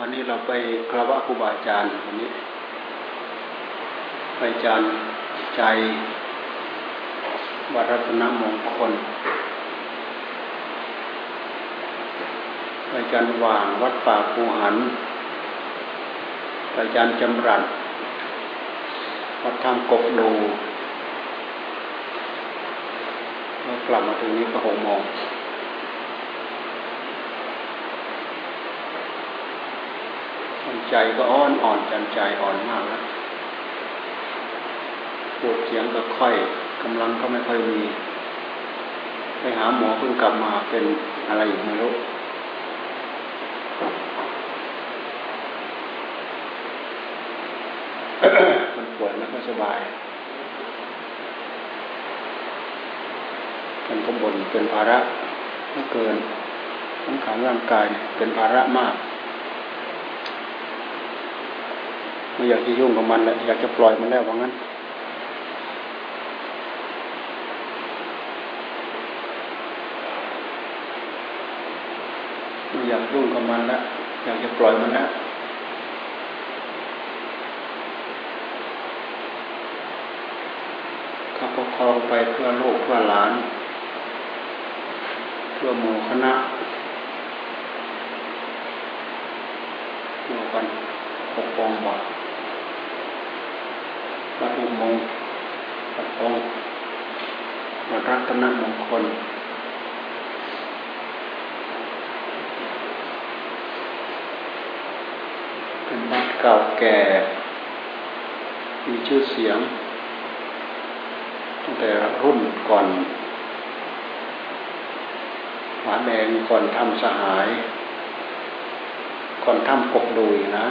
วันนี้เราไปคารวะครูบาอาจารย์วันนี้ไปอาจารย์ใจวัรัตนมงคลไปอาจารย์ว่างวัดป่าภูหันไปอาจารย์จำรัดวัดธรรมกบดูเรากลับมาถึงนี้ก็หกโมง ใจก็อ่อนอ่อนจันใจอ่อนมากแล้วปวดเสียงก็ค่อยกำลังก็ไม่ค่อยมี ไปหาหมอเพิ่งกลับมาเป็นอะไรอยู่ไม่รู้มันปวดไม่ค่อยสบายมันก็บ่นเป็นภาระไม่เกินทั้งขาร่างกายเป็นภาระมาก ไม่อยากจะยุ่งกับมันแล้วอยากจะปล่อยมันแล้วว่างั้น ไม่อยากยุ่งกับมันแล้วอยากจะปล่อยมันแล้วข้าพเจ้าไปเพื่อโลกเพื่อหลาน เพื่อหมู่คณะเดียวกันปกป้องบา วัดอุโมงค์วัดองวัดรัตนมงคลเป็นวัดเก่าแก่ มีชื่อเสียง ตั้งแต่รุ่นก่อนหวานแดงก่อนทำสหาย ก่อนทำกบดุยนะ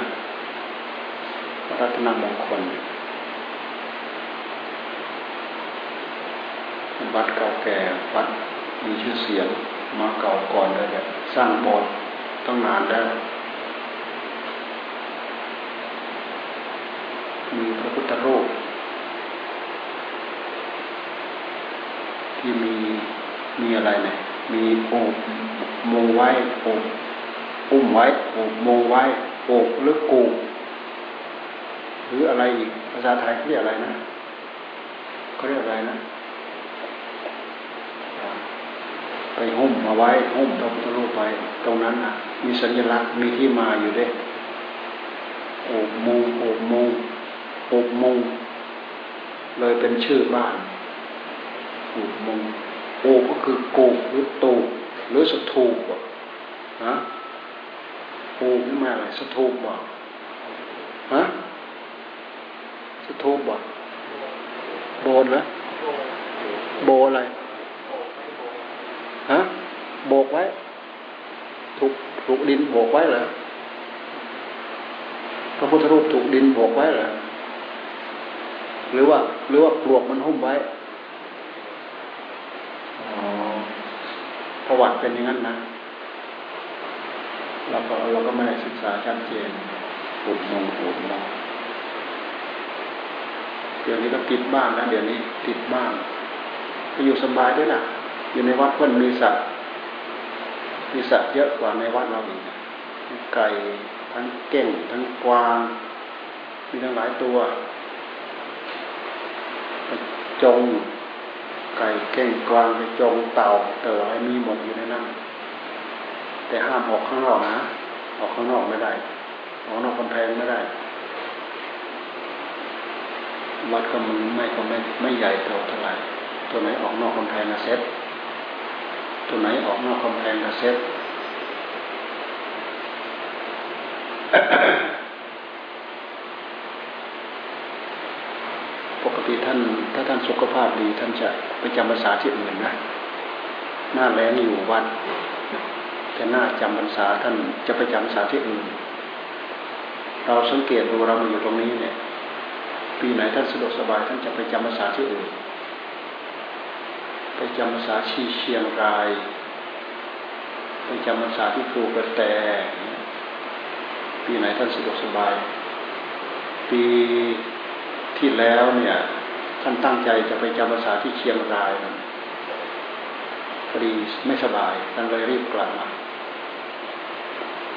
รัตนมงคล วัดเก่าแก่วัดมีชื่อเสียงมาเก่าก่อนเลยแหละสร้างโบสถ์ต้องนานแล้วมีพระพุทธรูปที่มีมีอะไรเนี่ยมีโอบมงไว้โอบอุ้มไว้โอบมงไว้โอบหรือกูหรืออะไรอีกภาษาไทยเรียกอะไรนะเขาเรียกอะไรนะ ไปหุ้มมาไว้หุ้มพระพุทธรูปไว้ตรงนั้นนะมีสัญลักษณ์มีที่มาอยู่ด้วยโอบมุงโอบมุงโอบมุงเลยเป็นชื่อบ้านโอบมุงโอบก็คือกูหรือตูหรือสถูปฮะโอบนี่มาอะไรสถูปบ่ฮะสถูปบ่โบนเหรอโบอะไร โบกไว้ ถูกถูกดินโบกไว้เหรอพระพุทธรูปถูกดินโบกไว้เหรอหรือว่า หรือว่าปลวกมันหุ้มไว้ประวัติเป็นอย่างนั้นนะเราก็เราก็ไม่ได้ศึกษาชัดเจนปุดมงปุดมงเดี๋ยวนี้ก็ติดบ้านแล้วเดี๋ยวนี้ติดบ้านก็อยู่สบายด้วยนะอยู่ในวัดเพื่อนมีสัตว์ มีสัตว์เยอะกว่าในวัดเราอีกไก่ทั้งเก่งทั้งกวางมีทั้งหลายตัวจง ไก่เก่งกวางไปจงเต่าเต่ออะไรมีหมดอยู่ในนั้นแต่ห้ามออกข้างนอกนะ ออกข้างนอกไม่ได้ ออกนอกกำแพงไม่ได้วัดก็มันไม่ก็ไม่ไม่ใหญ่เท่าเท่าไหร่ตัวไหนออกนอกกำแพงนะเซ็ต ตัวไหนออกนอกกำแพงนะเซ็ตปกติท่านถ้าท่านสุขภาพดีท่านจะไปจำภาษาที่อื่นนะ หน้าแรงอยู่วัดแต่หน้าจำภาษาท่านจะไปจำภาษาที่อื่น เราสังเกตดูเรามาอยู่ตรงนี้เนี่ย ปีไหนท่านสะดวกสบายท่านจะไปจำภาษาที่อื่น ไปจำภาษาชีเชียงราย ไปจำภาษาที่ภูกระแตปีไหนท่านสะดวกสบาย ปีที่แล้วเนี่ย ท่านตั้งใจจะไปจำภาษาที่เชียงรายพอดีไม่สบายท่านเลยรีบกลับมา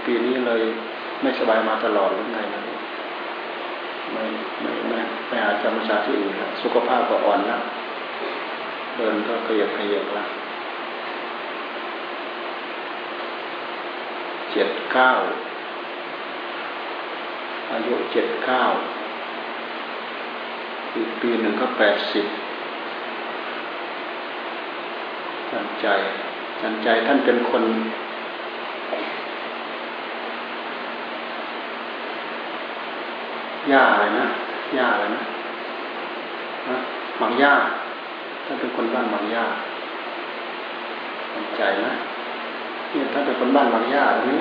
ปีนี้เลยไม่สบายมาตลอดหรือไงนะไม่ไม่ไม่ไปหาจำพรรษาที่อื่นแล้วสุขภาพก็อ่อนแล้ว เดินก็ขยับขยับละเจ็ดเก้าอายุเจ็ดเก้าอีกปีหนึ่งก็แปดสิบจันใจจันใจท่านเป็นคนยาอะไรนะยาอะไรนะนะหมังย่า ท่าเป็นคนบ้านหมังย่าจันใจนะนี่ท่าเป็นคนบ้านหมังย่าตรงนี้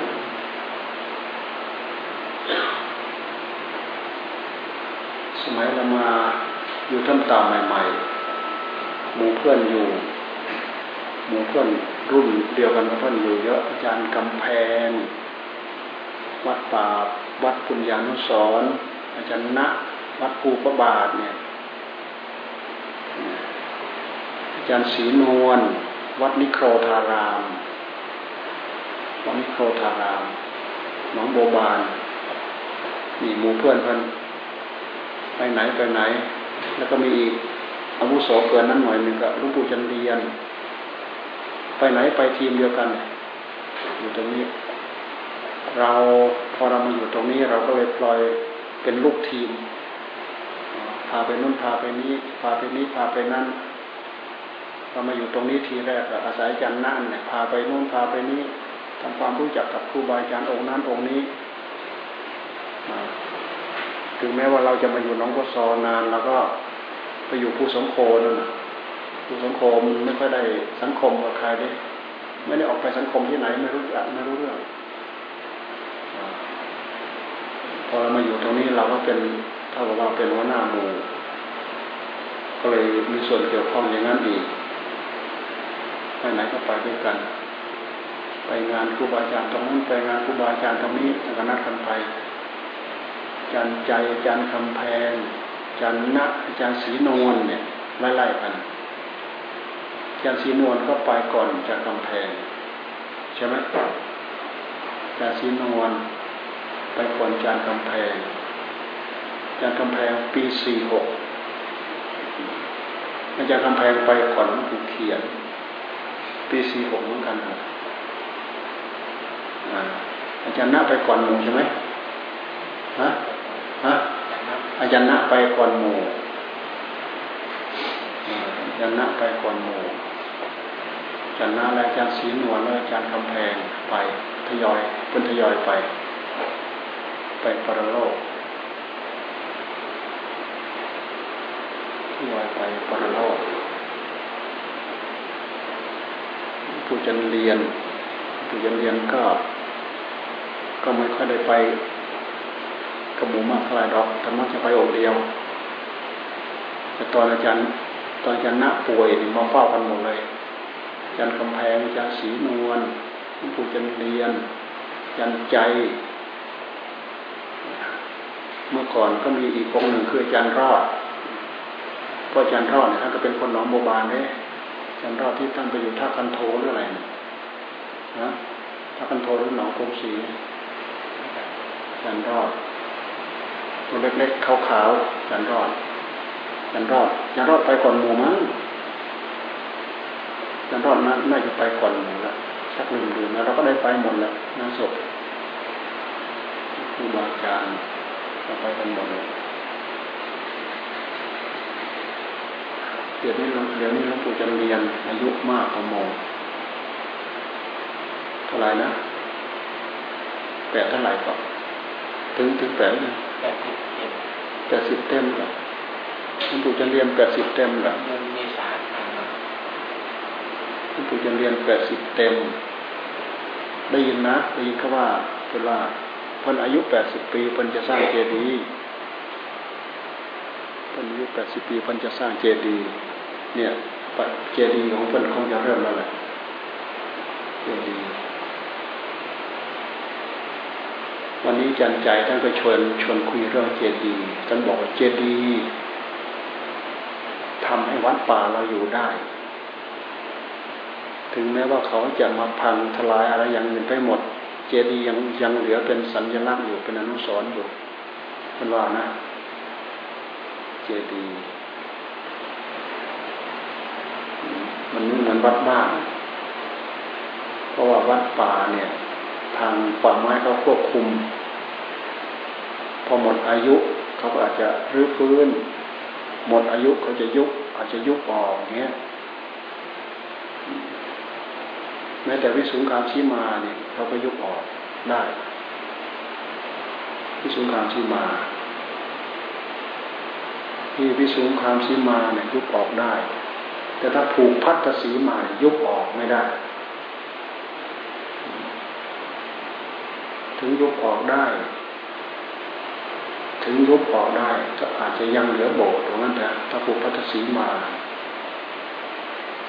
สมัยเรามาอยู่ท่านตาใหม่ๆหมู่เพื่อนอยู่หมู่เพื่อนรุ่นเดียวกันกับท่านอยู่เยอะอาจารย์กำแพง วัดป่าวัดปุญญานุสรอาจารย์ณวัดภูประบาทเนี่ยอา จารย์ศรีนวลวัดนิโครธาราม วัดนิโครธารามหนองโบบานนี่หมู่เพื่อนเพื่อนไปไหนไปไหน แล้วก็มีอีกอาวุโสเกินนั้นหน่อยหนึ่งก็ลุงปู่จันเรียน ไปไหนไปทีมเดียวกัน อยู่ตรงนี้ เราพอเรามาอยู่ตรงนี้เราก็เลยปล่อยเป็นลูกทีม พาไปนู่นพาไปนี้ พาไปนี้พาไปนั่น เรามาอยู่ตรงนี้ทีแรกอาศัยจันนั่นเนี่ยพาไปนู่นพาไปนี้ทำความรู้จักกับครูบาอาจารย์องค์นั้นองค์นี้ถึงแม้ว่าเราจะมาอยู่น้องกศนานแล้วก็ไปอยู่ผู้สมโคนั่นผู้สมโคมไม่ค่อยได้สังคมกับใครเลยไม่ได้ออกไปสังคมที่ไหนไม่รู้จักไม่รู้เรื่องพอเรามาอยู่ตรงนี้เราก็เป็นเท่ากับว่าเป็นหัวหน้าหมู่ก็เลยมีส่วนเกี่ยวข้องอย่างนั้นอีก ไปไหนก็ไปด้วยกัน ไปงานครูบาอาจารย์ตรงนั้นไปงานครูบาอาจารย์ตรงนี้ก็นัดกันไปอาจารย์ใจอาจารย์คำแพงอาจารย์ณอาจารย์ศรีนวลเนี่ยไล่ๆกันอาจารย์ศรีนวลก็ไปก่อนอาจารย์คำแพงใช่ไหมอาจารย์ศรีนวลไปก่อนอาจารย์กำแพงอาจารย์กำแพงปีสี่หกอาจารย์กำแพงไปก่อนหลวงปู่เขียน ปีสี่หกเหมือนกันอาจารย์ณไปก่อนหมู่ใช่ไหมฮะฮะอาจารย์ณไปก่อนหมู่อาจารย์ณไปก่อนหมู่อาจารย์ณและอาจารย์ศรีนวลและอาจารย์กำแพงไปทยอยเป็นทยอยไป ไปปรโลกที่วายไปปรโลก ผู้จันเรียนผู้จันเรียนก็ ก็ไม่ค่อยได้ไปกระหมูมากเท่าไรดอกธรรมะจะไปองเดียว แต่ตอนอาจารย์ตอนอาจารย์ณป่วยมาเฝ้ากันหมดเลยอาจารย์กำแพงอาจารย์ศรีนวลผู้จันเรียนอาจารย์ใจ เมื่อก่อนก็มีอีกองหนึ่งคืออาจารย์รอดเพราะอาจารย์รอดนี่ยท่านก็เป็นคนหนองโบบานเนี่ย จารย์รอดที่ท่านไปอยู่ท่าคันโทหรืออะไรนะท่าคันโทหรือหนองกงศรีจารย์รอดตัวเล็กๆขาวๆจารย์รอดจารย์รอดจารย์รอดไปก่อนหมู่มั้งจารย์รอดน่าน่าจะไปก่อนหมู่ละสักหนึ่งเดือนแล้วเราก็ได้ไปหมดแล้วงานศพครูบาอาจารย์เราไปกันหมดเลย เดี๋ยวนี้เดี๋ยวนี้หลวงปู่จะเรียนอายุมากกว่าโมเท่าไหร่นะแปดเท่าไหร่ก่อนถึงถึงแปดนะแปดสิบเต็มแปดสิบเต็มเหรอหลวงปู่จะเรียนแปดสิบเต็มเหรอเดือนเมษาหลวงปู่จะเรียนแปดสิบเต็ม ได้ยินนะได้ยินเขาว่าเป็นว่าเพิ่นอายุแปดสิบปีเพิ่นจะสร้างเจดีย์เพิ่นอายุแปดสิบปีเพิ่นจะสร้างเจดีย์ เนี่ยเจดีย์ของเพิ่นคงจะเริ่มแล้วแหละเจดีย์วันนี้จันใจท่านก็ชวนชวนคุยเรื่องเจดีย์ท่านบอกว่าเจดีย์ทำให้วัดป่าเราอยู่ได้ ถึงแม้ว่าเขาจะมาพังทลายอะไรอย่างอื่นไปหมด เจดีย์ยังยังเหลือเป็นสัญลักษณ์อยู่เป็นอนุสรณ์อยู่เป็นว่านะ เจดีย์ มันไม่เหมือนวัดบ้านเพราะว่าวัดป่าเนี่ย ทางป่าไม้เขาควบคุม พอหมดอายุเขาก็อาจจะรื้อฟื้น หมดอายุเขาจะยุบอาจจะยุบออกเงี้ยแม้แต่วิสุงคามชีมาเนี่ยเขาก็ยุบออกได้วิสุงคามชีมาที่วิสุงคามชีมาเนี่ยยุบออกได้ แต่ถ้าผูกพัทสีมายุบออกไม่ได้ ถึงยุบออกได้ ถึงยุบออกได้ ก็อาจจะยังเหลือโบสถ์ตรงนั้นแต่ถ้าผูกพัทสีมา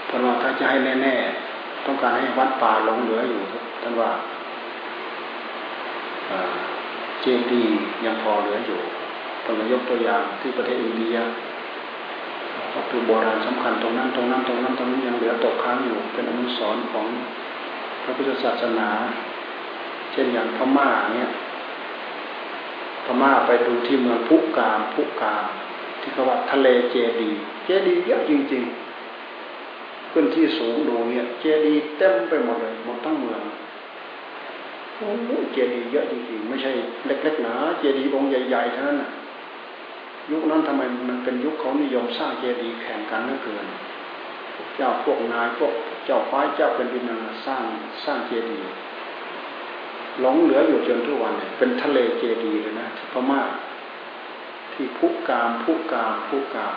เพราะว่าถ้าจะให้แน่ๆ ต้องการให้วัดป่าหลงเหลืออยู่ท่านว่าเจดียังพอเหลืออยู่ต้องยกตัวอย่างที่ประเทศอินเดีย วัตถุโบราณสำคัญตรงนั้นตรงนั้นตรงนั้นตรงนี้ยังเหลือตกค้างอยู่เป็นอนุสรณ์ของพระพุทธศาสนา เช่นอย่างพม่าเนี่ยพม่าไปดูที่เมืองพุกามพุกามที่เขาว่าทะเลเจดี เจดีเยอะจริงๆขึ้นที่สูงดูเนี่ยเจดีเต็มไปหมดเลยหมดทั้งเมืองโอ้เจดียเยอะจริงๆไม่ใช่เล็กๆนะเจดียองค์ใหญ่ๆเท่านั้นนะ ยุคนั้นทำไมมันเป็นยุคเขานิยมสร้างเจดีย์แข่งกันเหลือเกิน เจ้าพวกนายพวกเจ้าฟ้าเจ้าเป็นดินาสร้างสร้างเจดีย์หลงเหลืออยู่จนทุกวันเนี่ยเป็นทะเลเจดีย์เลยนะที่พม่าที่พุกามพุกามพุกาม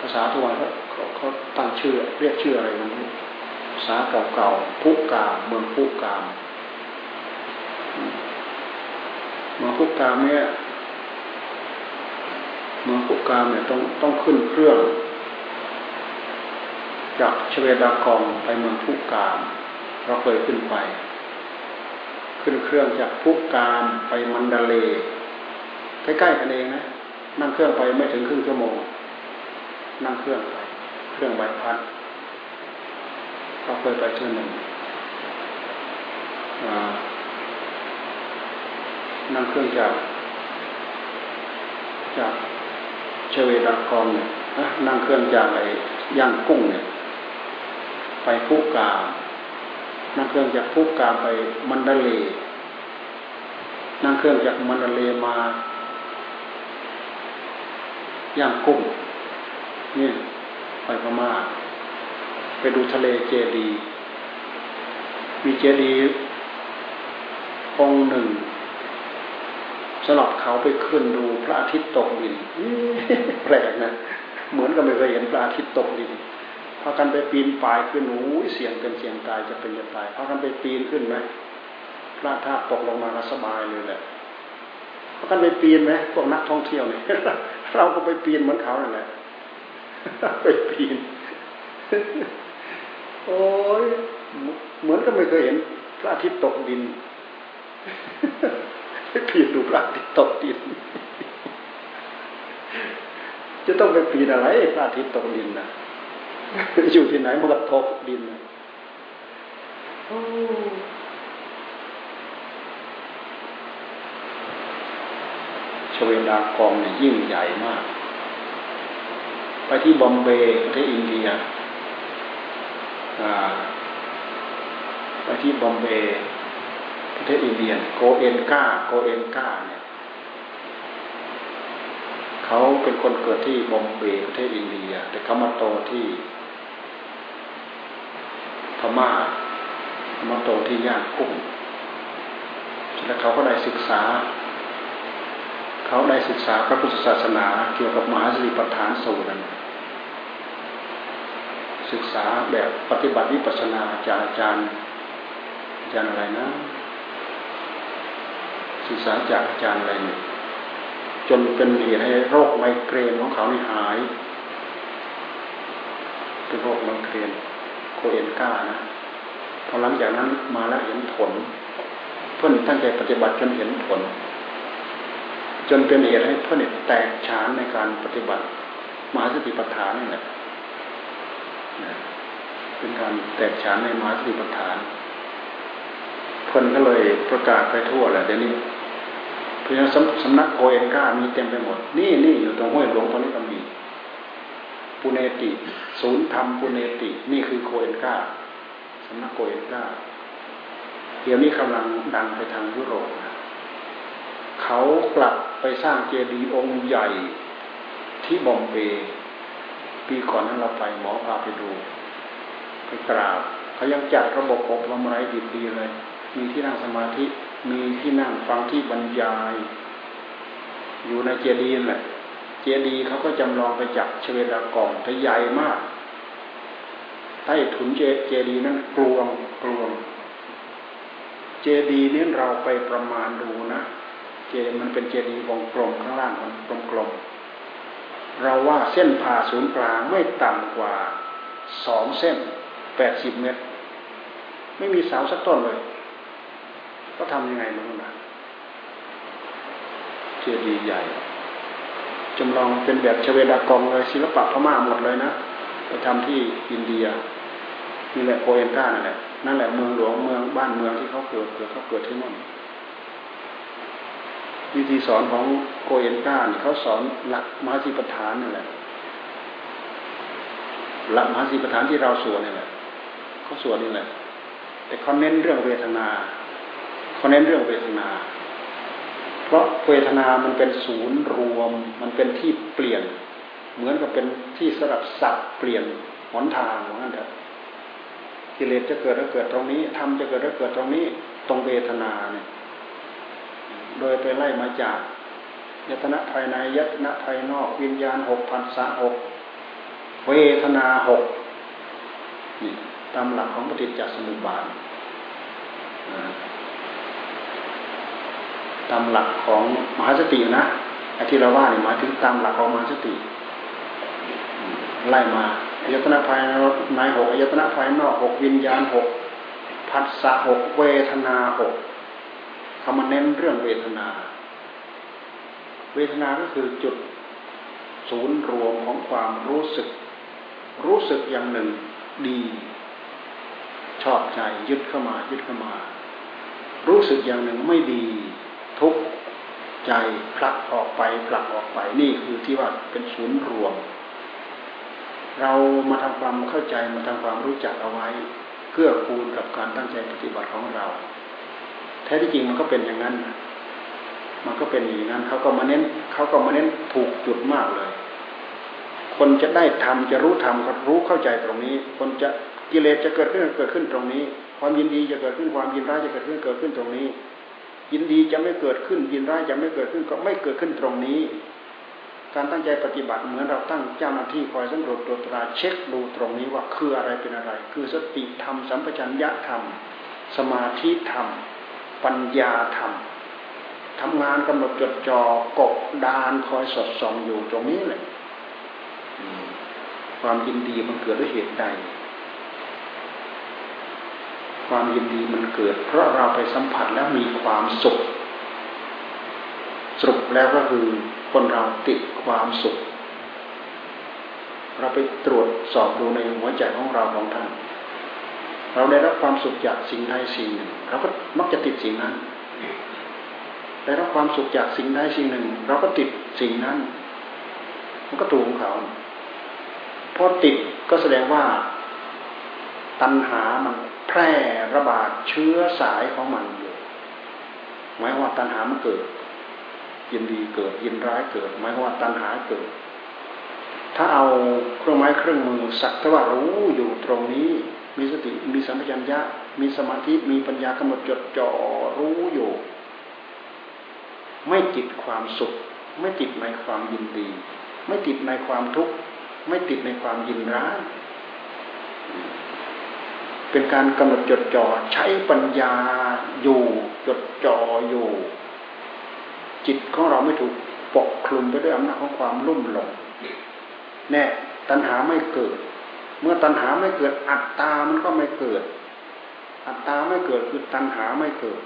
ภาษาทุกวันเขาเขาตั้งชื่อเรียกชื่ออะไรมันภาษาเก่าๆพุกามเมืองพุกามเมืองพุกามเนี่ย มืองพุกามเนี่ยต้องต้องขึ้นเครื่องจากชเวดากองไปเมืองพุกามเราเคยขึ้นไป ขึ้นเครื่องจากพุกามไปมันดาเลใกล้ๆกันเองนะนั่งเครื่องไปไม่ถึงครึ่งชั่วโมง นั่งเครื่องไป เครื่องใบพัดเราเคยไปเท่าหนึ่งนั่งเครื่องจากจาก เชเวดากรเนี่ยนั่งเครื่องจากไอ้ย่างกุ้งเนี่ย ไปพุกานั่งเครื่องจากพุกาไปมันดาเลนั่งเครื่องจากมันดาเลมาย่างกุ้งนี่ไปพม่าไปดูทะเลเจดี มีเจดีองหนึ่ง สลับเขาไปขึ้นดูพระอาทิตย์ตกดินแปลกนะเหมือนกับไม่เคยเห็นพระอาทิตย์ตกดินพากันไปปีนป่ายขึ้นหูเสียงเป็นเสียงตายจะเป็นจะตายพากันไปปีนขึ้นไหมพระธาตุตกลงมาสบายเลยแหละพากันไปปีนไหมพวกนักท่องเที่ยวเนี่ยเราก็ไปปีนเหมือนเขานั่นแหละไปปีนโอ้ยเหมือนก็ไม่เคยเห็นพระอาทิตย์ตกดิน ปีนดูพระอาทิตย์ตกดิน จะต้องไปปีนอะไรพระอาทิตย์ตกดินนะอยู่ที่ไหนมันก็ตกดินนะชเวดากองเนี่ยยิ่งใหญ่มาก ไปที่บอมเบย์ประเทศอินเดียไปที่บอมเบย์ ประเทศอินเดียโกเอนกาโกเอนกาเนี่ยเขาเป็นคนเกิดที่บอมเบย์ประเทศอินเดีย แต่เขามาโตที่พม่ามาโตที่ย่างกุ้งแล้วเขาก็ได้ศึกษา เขาได้ศึกษาพระพุทธศาสนาเกี่ยวกับมหาสติปัฏฐานสูตรนั้นศึกษาแบบปฏิบัติวิปัสนาจากอาจารย์อาจารย์อะไรนะ ศึกษาจากอาจารย์อะไรเนี่ยจนเป็นเหตุให้โรคไมเกรนของเขานี่หาย เป็นโรคไมเกรนโคเอนก้านะพอหลังจากนั้นมาแล้วเห็นผล เพื่อนตั้งใจปฏิบัติจนเห็นผล จนเป็นเหตุให้เพื่อนแตกฉานในการปฏิบัติมหาสติปัฏฐานนี่แหละเป็นการแตกฉานในมหาสติปัฏฐานคนก็เลยประกาศไปทั่วแหละเดี๋ยวนี้ เพราะฉะนั้นสำนักโอเอ็นก้ามีเต็มไปหมด นี่นี่อยู่ตรงห้วยหลวงตอนนี้ก็มีปุเนติ ศูนย์ธรรมปุเนติ นี่คือโคเอ็นก้าสำนักโคเอ็นก้าเดี๋ยวนี้กำลังดังไปทางยุโรปนะเขากลับไปสร้างเจดีย์องค์ใหญ่ที่บอมเบย์ปีก่อนนั้นเราไปหมอพาไปดูไปกราบเขายังจัดระบบอบรมอะไรดีดีเลย มีที่นั่งสมาธิ มีที่นั่งฟังที่บรรยาย อยู่ในเจดีย์แหละ เจดีย์เขาก็จำลองไปจากเชเวดากองทะใหญ่มากใต้ถุนเจเจดีย์นั้นกลวงกลวง เจดีย์นี้เราไปประมาณดูนะ เจมันเป็นเจดีย์วงกลมข้างล่างมันกลมกลมเราว่าเส้นผ่าศูนย์กลางไม่ต่ำกว่าสองเส้นแปดสิบเมตร ไม่มีเสาสักต้นเลย ก็ทำยังไงมันนะเจดีย์ใหญ่จำลองเป็นแบบชเวดากองเลยศิลปะพม่าหมดเลยนะไปทำที่อินเดียนี่แหละโคเอนต้านั่นแหละนั่นแหละเมืองหลวงเมืองบ้านเมืองที่เขาเกิดเกิดเขาเกิดที่นั่นวิธีสอนของโกเอนต้าเขาสอนหลักมหาสิปฐานนี่แหละหลักมหาสิปฐานที่เราสวดนี่แหละเขาสวดนี่แหละ แต่เขาเน้นเรื่องเวทนา เขาเน้นเรื่องเวทนา เพราะเวทนามันเป็นศูนย์รวม มันเป็นที่เปลี่ยน เหมือนกับเป็นที่สลับสับเปลี่ยนหนทางเหมือนกันเถอะกิเลสจะเกิดแล้วเกิดตรงนี้ทำจะเกิดแล้วเกิดตรงนี้ ตรงเวทนาเนี่ย โดยไปไล่มาจากยตนะภายในยตนะภายนอก วิญญาณหกพันสะหกเวทนาหกนี่ตามหลักของปฏิจจสมุปบาท ตามหลักของมหาสตินะไอธิราว่าเนี่ยหมายถึงตามหลักของมหาสติ ไล่มาอายตนะภายในหกอายตนะภายนอกหกวิญญาณหกพัสสะหกเวทนาหกเขามาเน้นเรื่องเวทนา เวทนาก็คือจุดศูนย์รวมของความรู้สึก รู้สึกอย่างหนึ่งดี ชอบใจยึดเข้ามายึดเข้ามา รู้สึกอย่างหนึ่งไม่ดี ทุกใจผลักออกไปผลักออกไปนี่คือที่ว่าเป็นศูนย์รวม เรามาทำความเข้าใจมาทำความรู้จักเอาไว้ เพื่อคูณกับการตั้งใจปฏิบัติของเรา แท้ที่จริงมันก็เป็นอย่างนั้น มันก็เป็นอย่างนั้นเขาก็มาเน้นเขาก็มาเน้นถูกจุดมากเลย คนจะได้ทำจะรู้ทำก็รู้เข้าใจตรงนี้ คนจะกิเลสจะเกิดขึ้นเกิดขึ้นตรงนี้ ความยินดีจะเกิดขึ้นความยินร้ายจะเกิดขึ้นเกิดขึ้นตรงนี้ ยินดีจะไม่เกิดขึ้น ยินร้ายจะไม่เกิดขึ้นก็ไม่เกิดขึ้นตรงนี้ การตั้งใจปฏิบัติเหมือนเราตั้งเจ้าหน้าที่คอยสำรวจตรวจตราเช็คดูตรงนี้ว่าคืออะไรเป็นอะไร คือสติธรรมสัมปชัญญะธรรม สมาธิธรรม ปัญญาธรรมทำงานกำหนดจดจ่อกบดานคอยสอดส่องอยู่ตรงนี้แหละความยินดีมันเกิดด้วยเหตุใด ความยินดีมันเกิด เพราะเราไปสัมผัสแล้วมีความสุข สรุปแล้วก็คือคนเราติดความสุข เราไปตรวจสอบดูในหัวใจของเราของท่าน เราได้รับความสุขจากสิ่งใดสิ่งหนึ่ง เราก็มักจะติดสิ่งนั้นได้รับความสุขจากสิ่งใดสิ่งหนึ่ง เราก็ติดสิ่งนั้น มันก็ถูกของเขาพอติดก็แสดงว่าตัณหามัน แพร่ระบาดเชื้อสายของมันอยู่หมายว่าตัณหามันเกิด ยินดีเกิดยินร้ายเกิด หมายว่าตัณหาเกิด ถ้าเอาเครื่องไม้เครื่องมือสักแต่ว่ารู้อยู่ตรงนี้ มีสติมีสัมปชัญญะ มีสมาธิมีปัญญากำหนดจดจ่อรู้อยู่ ไม่ติดความสุข ไม่ติดในความยินดี ไม่ติดในความทุกข์ไม่ติดในความยินร้าย เป็นการกำหนดจดจ่อใช้ปัญญาอยู่จดจ่ออยู่ จิตของเราไม่ถูกปกคลุมไปด้วยอำนาจของความรุ่มหลงแน่ตัณหาไม่เกิด เมื่อตัณหาไม่เกิดอัตตามันก็ไม่เกิด อัตตาไม่เกิดคือตัณหาไม่เกิด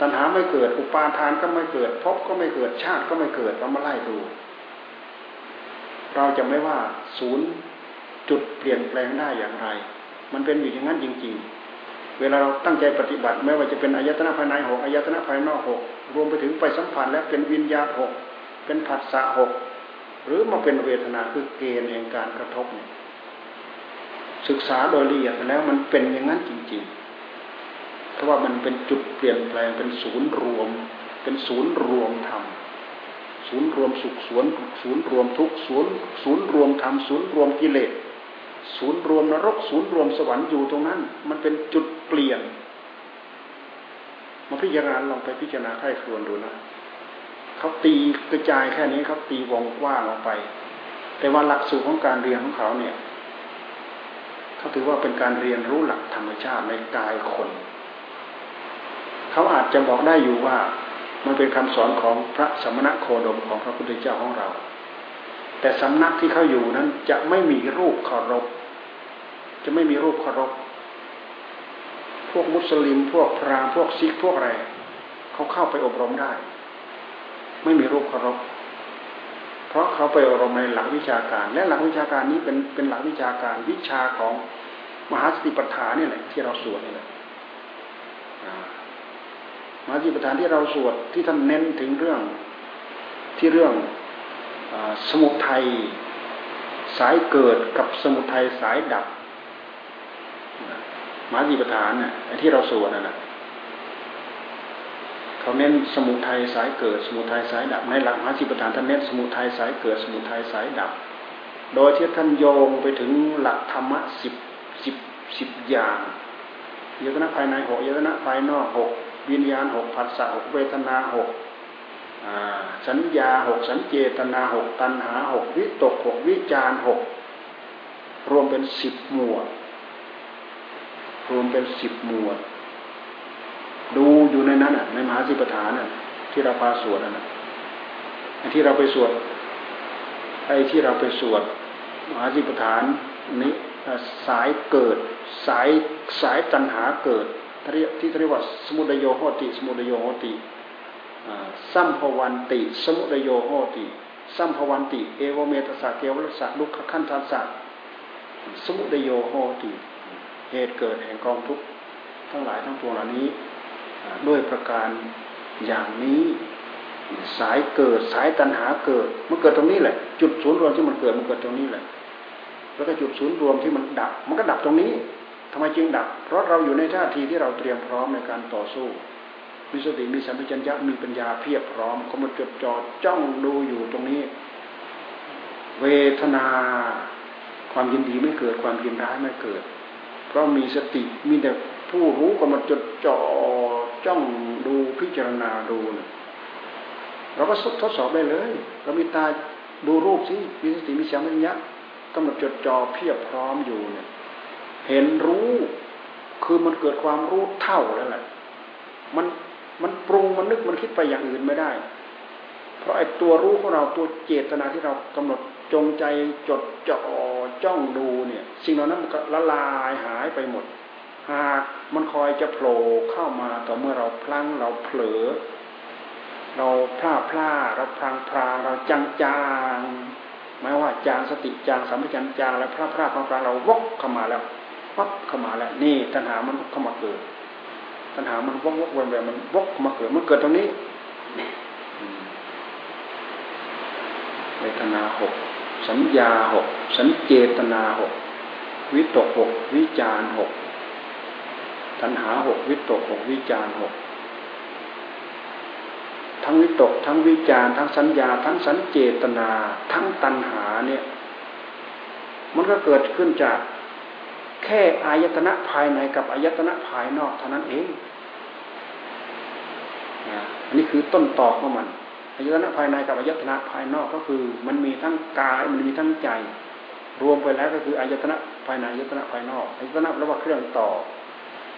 ตัณหาไม่เกิด อุปาทานก็ไม่เกิดภพก็ไม่เกิดชาติก็ไม่เกิดเรามาไล่ดูเราจะไม่ว่าศูนย์จุดเปลี่ยนแปลงได้อย่างไร มันเป็นอยู่อย่างนั้นจริง ๆ เวลาเราตั้งใจปฏิบัติไม่ว่าจะเป็นอายตนะภายในหกอายตนะภายนอกหกรวมไปถึงไปสัมผัสแล้วเป็นวิญญาณหกเป็นผัสสะหกหรือมาเป็นเวทนาคือเกณฑ์แห่งการกระทบเนี่ยศึกษาโดยละเอียดแล้วมันเป็นอย่างนั้นจริง ๆ เพราะว่ามันเป็นจุดเปลี่ยนแปลงเป็นศูนย์รวม เป็นศูนย์รวมธรรมศูนย์รวมสุขศูนย์ศูนย์รวมทุกศูนย์ศูนย์รวมธรรมศูนย์รวมกิเลส ศูนย์รวมนรก ศูนย์รวมสวรรค์อยู่ตรงนั้น มันเป็นจุดเปลี่ยนมาพิจารณาลองไปพิจารณาใครครวนดูนะเขาตีกระจายแค่นี้เขาตีวงกว้างออกไป แต่ว่าหลักสูตรของการเรียนของเขาเนี่ยเขาถือว่าเป็นการเรียนรู้หลักธรรมชาติในกายคน เขาอาจจะบอกได้อยู่ว่ามันเป็นคำสอนของพระสมณะโคดมของพระพุทธเจ้าของเรา แต่สำนักที่เขาอยู่นั้น จะไม่มีรูปเคารพ จะไม่มีรูปเคารพ พวกมุสลิม พวกพราหมณ์พวกซิกพวกอะไรเขาเข้าไปอบรมได้ ไม่มีรูปเคารพ เพราะเขาไปอบรมในหลักวิชาการ และหลักวิชาการนี้เป็นเป็นหลักวิชาการวิชาของมหาสติปัฏฐานนี่แหละที่เราสวดนี่แหละมหาจิปัฏฐานที่เราสวดที่ท่านเน้นถึงเรื่องที่เรื่อง สมุทัยสายเกิดกับสมุทัยสายดับมาจิปฐานเนี่ยที่เราสวดนั่นแหะเขาเน้นสมุทัยสายเกิด สมุทัยสายดับในหลักมหาจิปฐานท่านเน้นสมุทัยสายเกิด สมุทัยสายดับ โดยที่ท่านโยงไปถึงหลักธรรมะสิบสิบสิบอย่างยตนะภายในหกยตนะภายนอกหกวิญญาณหกผัสสะหกเวทนาหก สัญญาหกสัญเจตนาหกตัณหาหกวิตกหกวิจารหกรวมเป็นสิบหมวด รวมเป็นสิบหมวด ดูอยู่ในนั้นในมหาสิปฐานอะที่เราพาสวดนะที่เราไปสวดไอ้ที่เราไปสวดมหาสิปฐานนี้สายเกิด สายสายตัณหาเกิดที่เรียกว่าสมุทโยโหติ สมุทโยโหติ สัมภวันติ สมุทโยโหติสัมภวันติ เอวเมตสะเกวรสะลุกขขันธัสสะสมุทโยโหติ เหตุเกิดแห่งกองทุกข์ทั้งหลายทั้งปวงเหล่านี้ ด้วยประการอย่างนี้สายเกิดสายตัณหาเกิดมันเกิดตรงนี้แหละ จุดศูนย์รวมที่มันเกิดมันเกิดตรงนี้แหละ แล้วก็จุดศูนย์รวมที่มันดับ มันก็ดับตรงนี้ทำไมจึงดับ เพราะเราอยู่ในท่าทีที่เราเตรียมพร้อมในการต่อสู้ มีสติมีสัมผัสัญญะมีปัญญาเพียบพร้อมเขามาจดจ่อจ้องดูอยู่ตรงนี้ เวทนาความยินดีไม่เกิดความยินร้ายไม่เกิด เพราะมีสติมีแต่ผู้รู้ก็มาจดจ่อจ้องดูพิจารณาดูนะเราก็ทดสอบได้เลยเรามีตาดูรูปสิมีสติมีสัมผัสัญญะกำลังจดจ่อเพียบพร้อมอยู่เนี่ย เห็นรู้คือมันเกิดความรู้เท่าแล้วแหละมัน มันปรุงมันนึกมันคิดไปอย่างอื่นไม่ได้ เพราะไอ้ตัวรู้ของเราตัวเจตนาที่เรากำหนดจงใจจดจ่อจ้องดูเนี่ย สิ่งเหล่านั้นมันก็ละลายหายไปหมด หากมันคอยจะโผล่เข้ามาต่อเมื่อเราพลั้งเราเผลอ เราพลาดพลาดเราพลางพลางเราจังจางหมายว่าจางสติจางสัมผัสจางแล้วพลาดพลาดพลางพลางเราวกเข้ามาแล้ววับเข้ามาแล้ว นี่ตัณหามันเข้ามาเกิด ตัณหามันวกวกวนวนมันวกมาเกิดมันเกิดตรงนี้เวทนาหกสัญญาหกสัญเจตนาหกวิตกหกวิจารหกตัณหาหกวิตกหกวิจารหกทั้งวิตก ทั้งวิจารทั้งสัญญา ทั้งสัญเจตนา ทั้งตัณหาเนี่ย มันก็เกิดขึ้นจาก ค่อายตนะภายในกับอายตนะภายนอกเท่านั้นเองอันนี้คือต้นตอของมันอายตนะภายในกับอายตนะภายนอกก็คือ มันมีทั้งกายมันมีทั้งใจ รวมไปแล้วก็คืออายตนะภายในอายตนะภายนอกอายตนะแปลว่าเครื่องต่อ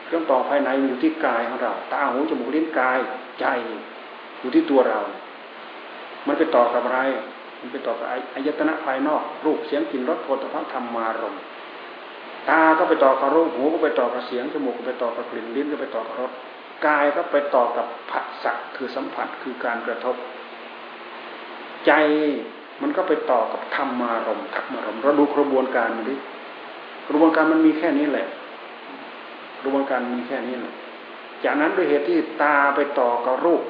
เครื่องต่อภายในมันอยู่ที่กายของเราตาหูจมูกลิ้นกายใจอยู่ที่ตัวเรา มันไปต่อกับอะไร มันไปต่อกับอายตนะภายนอก รูปเสียงกลิ่นรสโผฏฐัพพธรรมารมณ์ ตาก็ไปต่อกับรูปหูก็ไปต่อกับเสียงจมูกก็ไปต่อกับกลิ่นลิ้นก็ไปต่อกับรสกายก็ไปต่อกับผัสสะคือสัมผัสคือการกระทบ ใจมันก็ไปต่อกับธรรมารมธรรมารมเราดูกระบวนการมันดิกระบวนการมันมีแค่นี้แหละ กระบวนการมีแค่นี้แหละจากนั้นด้วยเหตุที่ตาไปต่อกับรูป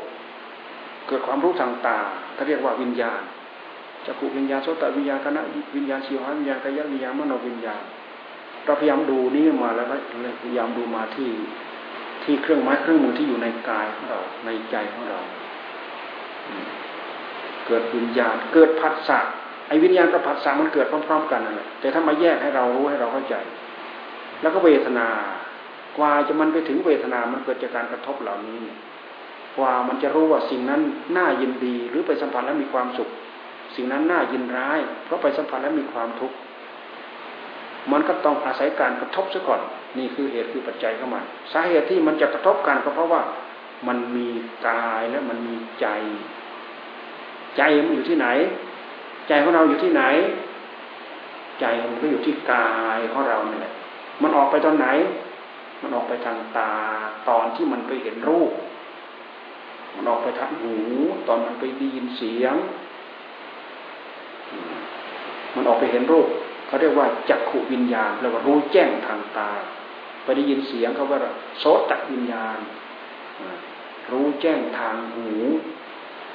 เกิดความรู้ทางตาเขาเรียกว่าวิญญาณจักขุวิญญาณโสตวิญญาณคณะวิญญาณชิวหาวิญญาณกายวิญญาณมโนวิญญาณ เราพยายามดูนี่มาแล้วพยายามดูมาที่ที่เครื่องไม้เครื่องมือที่อยู่ในกายของเราในใจของเรา เกิดวิญญาณเกิดผัสสะไอ้วิญญาณกับผัสสะมันเกิดพร้อมๆกันนั่นแหละแต่ถ้ามาแยกให้เรารู้ให้เราเข้าใจ แล้วก็เวทนากว่าจะมันไปถึงเวทนา มันเกิดจากการกระทบเหล่านี้กว่ามันจะรู้ว่าสิ่งนั้นน่ายินดี หรือไปสัมผัสแล้วมีความสุข สิ่งนั้นน่ายินร้าย เพราะไปสัมผัสแล้วมีความทุกข์ มันก็ต้องอาศัยการกระทบซะก่อน นี่คือเหตุคือปัจจัยเข้ามา สาเหตุที่มันจะกระทบกันก็เพราะว่ามันมีกายและมันมีใจ ใจมันอยู่ที่ไหน ใจของเราอยู่ที่ไหน ใจมันก็อยู่ที่กายของเราเนี่ยแหละมันออกไปตอนไหน มันออกไปทางตาตอนที่มันไปเห็นรูป มันออกไปทางหู ตอนมันไปได้ยินเสียง มันออกไปเห็นรูป เขาเรียกว่าจักขุวิญญาณเรียกว่ารู้แจ้งทางตาไปได้ยินเสียงเขาว่าโสตวิญญาณ รู้แจ้งทางหู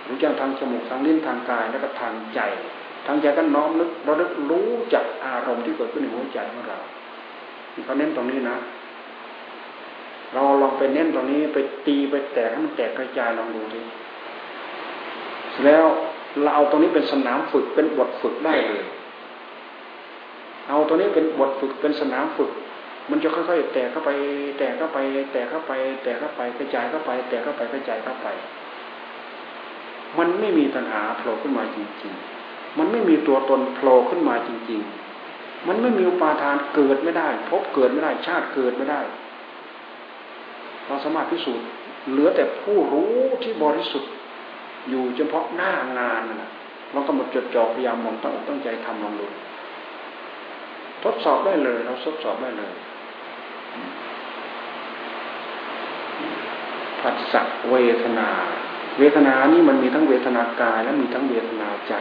รู้แจ้งทางจมูกทางลิ้นทางกายแล้วก็ทางใจ ทางใจก็น้อมนึกเราลึกรู้จักอารมณ์ที่เกิดขึ้นในหัวใจของเราเขาเน้นตรงนี้นะ เราลองไปเน้นตรงนี้ไปตีไปแตกให้มันแตกกระจายลองดูดิแล้วเราเอาตรงนี้เป็นสนามฝึกเป็นบทฝึกได้เลย เอาตัวนี้เป็นบทฝึกเป็นสนามฝึก มันจะค่อยๆ แตกเข้าไป แตกเข้าไป แตกเข้าไป แตกเข้าไปกระจายเข้าไป แตกเข้าไปกระจายเข้าไป มันไม่มีตัณหาโผล่ขึ้นมาจริง ๆ มันไม่มีตัวตนโผล่ขึ้นมาจริง ๆ มันไม่มีอุปาทานเกิดไม่ได้พบเกิดไม่ได้ชาติเกิดไม่ได้ เราสามารถพิสูจน์เหลือแต่ผู้รู้ที่บริสุทธิ์อยู่เฉพาะหน้างานนะเรากำหนดจดจ่อพยายามมองตั้งตั้งใจทำลองดู ทดสอบได้เลย เราทดสอบได้เลยผัสสะเวทนา เวทนานี่มันมีทั้งเวทนากาย และมีทั้งเวทนาใจ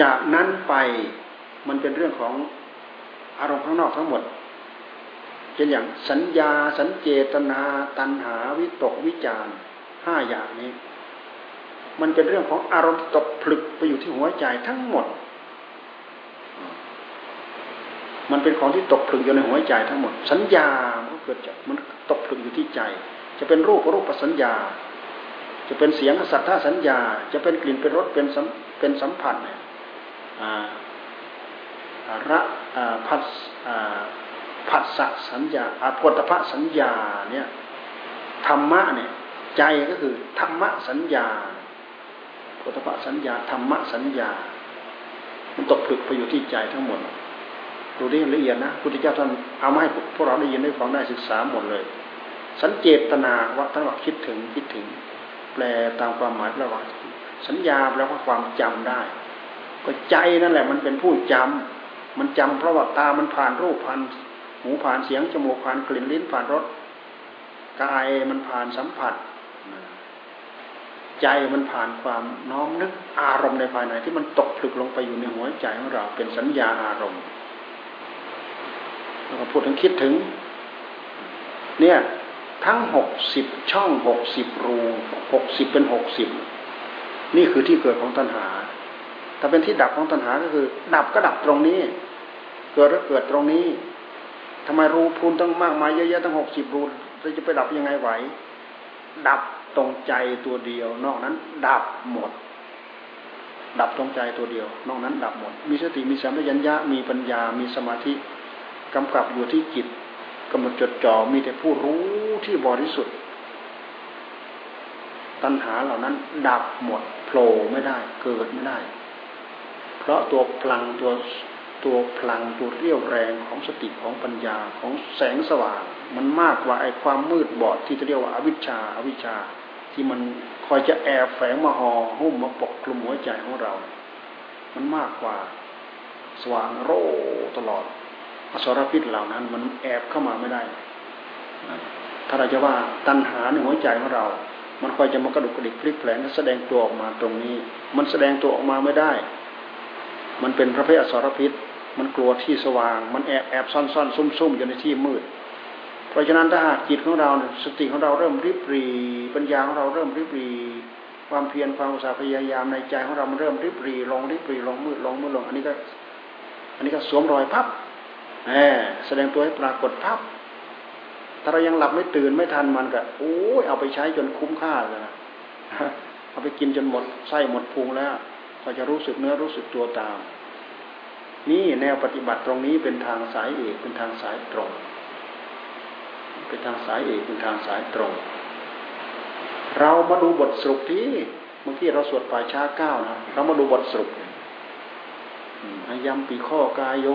จากนั้นไปมันเป็นเรื่องของอารมณ์ข้างนอกทั้งหมดเช่นอย่างสัญญา สัญเจตนา ตัณหาวิตกวิจารห้าอย่างนี้ มันเป็นเรื่องของอารมณ์ตกผลึกไปอยู่ที่หัวใจทั้งหมด มันเป็นของที่ตกผลึกอยู่ในหัวใจทั้งหมด สัญญามันเกิดจากมันตกผลึกอยู่ที่ใจ จะเป็นรูปรูปสัญญา จะเป็นเสียงสัทธาสัญญา จะเป็นกลิ่นเป็นรสเป็นสัมเป็นสัมผัสเนี่ยระผัสผัสสะสัญญาอภตพะสัญญาเนี่ยธรรมะเนี่ยใจก็คือธรรมะสัญญาโพธพะสัญญาธรรมะสัญญา มันตกผลึกไปอยู่ที่ใจทั้งหมด ดูได้ละเอียดนะพุทธเจ้าท่านเอามาให้พวกเราได้ยินได้ฟังได้ศึกษาหมดเลย สัญเจตนาว่าท่านว่าคิดถึงคิดถึง แปลตามความหมายแปลว่าสัญญาแปลว่าความจำได้ ก็ใจนั่นแหละ มันเป็นผู้จำมันจำเพราะว่าตามันผ่านรูปผ่านหูผ่านเสียงจมูกผ่านกลิ่นลิ้นผ่านรสกายมันผ่านสัมผัส ใจมันผ่านความน้อมนึกอารมณ์ในภายในที่มันตกผลึกลงไปอยู่ในหัวใจของเราเป็นสัญญาอารมณ์ เราพูดถึงคิดถึง เนี่ยทั้งหกสิบช่องหกสิบรูหกสิบเป็นหกสิบนี่คือที่เกิดของตัณหา ถ้าเป็นที่ดับของตัณหาก็คือ ดับก็ดับตรงนี้ เกิดก็เกิดตรงนี้ทำไมรูพูนตั้งมากมายเยอะๆตั้งหกสิบรูเราจะไปดับยังไงไหว ดับตรงใจตัวเดียว นอกนั้น ดับหมด ดับตรงใจตัวเดียว นอกนั้น ดับหมด มีสติมีสัมปชัญญะมีปัญญามีสมาธิ กำกับอยู่ที่จิตกำหนดจดจ่อมีแต่ผู้รู้ที่บริสุทธิ์ ตัณหาเหล่านั้นดับหมดโผล่ไม่ได้ เกิดไม่ได้ เพราะตัวพลังตัวตัวพลังตัวเรี่ยวแรงของสติของปัญญาของแสงสว่าง มันมากกว่าไอ้ความมืดบอดที่จะเรียกว่าอวิชชาอวิชชาที่มันคอยจะแอบแฝงมาห่อหุ้มมาปกคลุมหัวใจของเรา มันมากกว่า สว่างโร่ตลอด อสรพิษเหล่านั้น มันแอบเข้ามาไม่ได้ ถ้าเราจะว่าตัณหาในหัวใจของเรา มันคอยจะมากระดุกกระดิกพลิกแผลงแสดงตัวออกมาตรงนี้ มันแสดงตัวออกมาไม่ได้ มันเป็นพระเพศอสรพิษ มันกลัวที่สว่าง มันแอบแอบซ่อนซ่อนซุ่มซุ่มอยู่ในที่มืด เพราะฉะนั้นถ้าหากจิตของเราสติของเราเริ่มริบรีปัญญาของเราเริ่มริบรีความเพียรความอุตสาห์พยายามในใจของเรามันเริ่มริบรีลงริบรีลงมืดลงมืดลงอันนี้ก็ อันนี้ก็สวมรอยพับ แหมแสดงตัวให้ปรากฏพับถ้าเรายังหลับไม่ตื่นไม่ทันมันก็โอ้ยเอาไปใช้จนคุ้มค่าเลยนะเอาไปกินจนหมดไส้หมดพุงแล้วก็จะรู้สึกเนื้อรู้สึกตัวตาม นี่แนวปฏิบัติตรงนี้เป็นทางสายเอกเป็นทางสายตรง เป็นทางสายเอกเป็นทางสายตรง เรามาดูบทสรุปที่เมื่อกี้เราสวดป่าช้าเก้านะเรามาดูบทสรุปอายัมปีข้อกายโย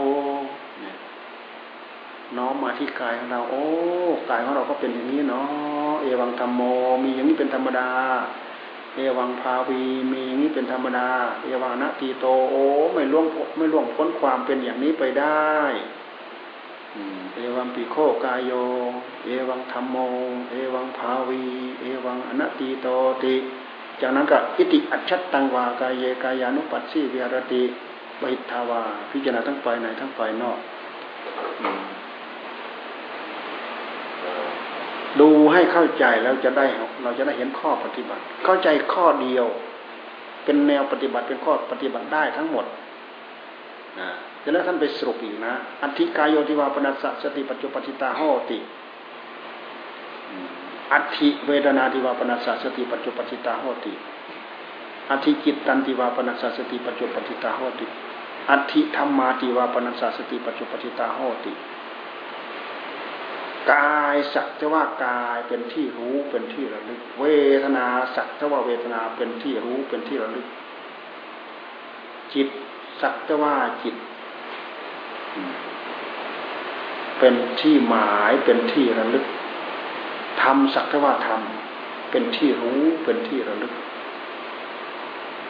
น้อมมาที่กายของเรา โอ้กายของเราก็เป็นอย่างนี้เนาะเอวังธรรมโม มีอย่างนี้เป็นธรรมดา เอวังภาวีมีอย่างนี้เป็นธรรมดา เอวังนาทีโตโอ้ไม่ล่วงไม่ล่วงพ้นความเป็นอย่างนี้ไปได้เอวังปิโคกายโย เอวังธรรมโม เอวังภาวี เอวังอนัตติโตติ จากนั้นก็อิติอัจฉตังวากายเยกายานุปัสสีวิหรติวหิทาวา พิจารณาทั้งฝ่ายในทั้งฝ่ายนอก ดูให้เข้าใจแล้วจะได้เราจะได้เห็นข้อปฏิบัติ เข้าใจข้อเดียว เป็นแนวปฏิบัติเป็นข้อปฏิบัติได้ทั้งหมดนะจะแล้วท่านไปสรุปอีกนะอัติกายโยติวาปนัสสสติปัจจุปจิตาโหติอัติเวดนาติวาปนัสสสติปัจจุปจิตาโหติอัติจิตตันติวาปนัสสสติปัจจุปจิตาโหติอัติธรรมาติวาปนัสสติปัจจุปจิตาโหติ กายสักจะว่ากายเป็นที่รู้เป็นที่ระลึก เวทนาสักจะว่าเวทนาเป็นที่รู้เป็นที่ระลึก จิตสักจะว่าจิต เป็นที่หมายเป็นที่ระลึกทำสักว่าทำเป็นที่รู้เป็นที่ระลึก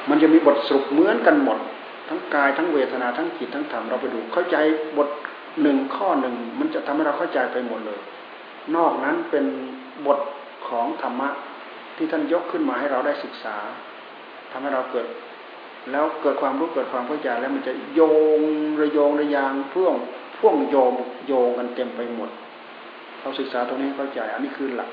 มันจะมีบทสรุปเหมือนกันหมด ทั้งกายทั้งเวทนาทั้งจิตทั้งธรรมเราไปดูเข้าใจบท หนึ่งข้อหนึ่งมันจะทำให้เราเข้าใจไปหมดเลย นอกนั้นเป็นบทของธรรมะที่ท่านยกขึ้นมาให้เราได้ศึกษาทำให้เราเกิด แล้วเกิดความรู้เกิดความเข้าใจแล้วมันจะโยงระโยงระยางพ่วงพ่วงโยงโยงกันเต็มไปหมด เราศึกษาตรงนี้เข้าใจ อันนี้คือหลัก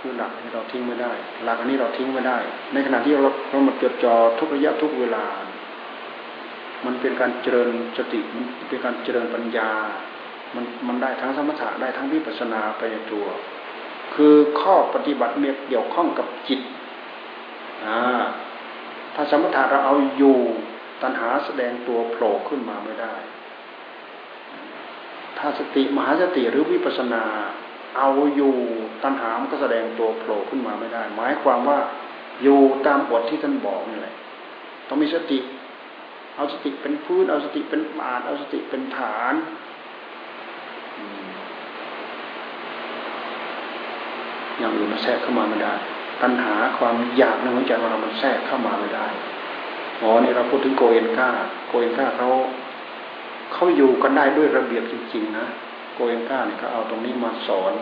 คือหลักที่เราทิ้งไม่ได้ หลักอันนี้เราทิ้งไม่ได้ ในขณะที่เราเรามาจดจ่อทุกระยะทุกเวลา มันเป็นการเจริญสติมันเป็นการเจริญปัญญา มันมันได้ทั้งสมถะได้ทั้งวิปัสสนาไปในตัว คือข้อปฏิบัติเนี่ยเกี่ยวข้องกับจิตถ้าสมถะเราเอาอยู่ตัณหาแสดงตัวโผล่ขึ้นมาไม่ได้ ถ้าสติมหาสติหรือวิปัสนา เอาอยู่ตัณหามันก็แสดงตัวโผล่ขึ้นมาไม่ได้ หมายความว่าอยู่ตามบทที่ท่านบอกนี่แหละต้องมีสติ เอาสติเป็นพื้น เอาสติเป็นบาทเอาสติเป็นฐานอย่างอื่นมันแทรกเข้ามาไม่ได้ ตัณหาความอยากในหัวใจของเรามันแทรกเข้ามาไม่ได้อ๋อนี่เราพูดถึงโกเอนกาโกเอนกาเขาเขาอยู่กันได้ด้วยระเบียบจริงๆนะโกเอนกาเนี่ยเขาเอาตรงนี้มาสอน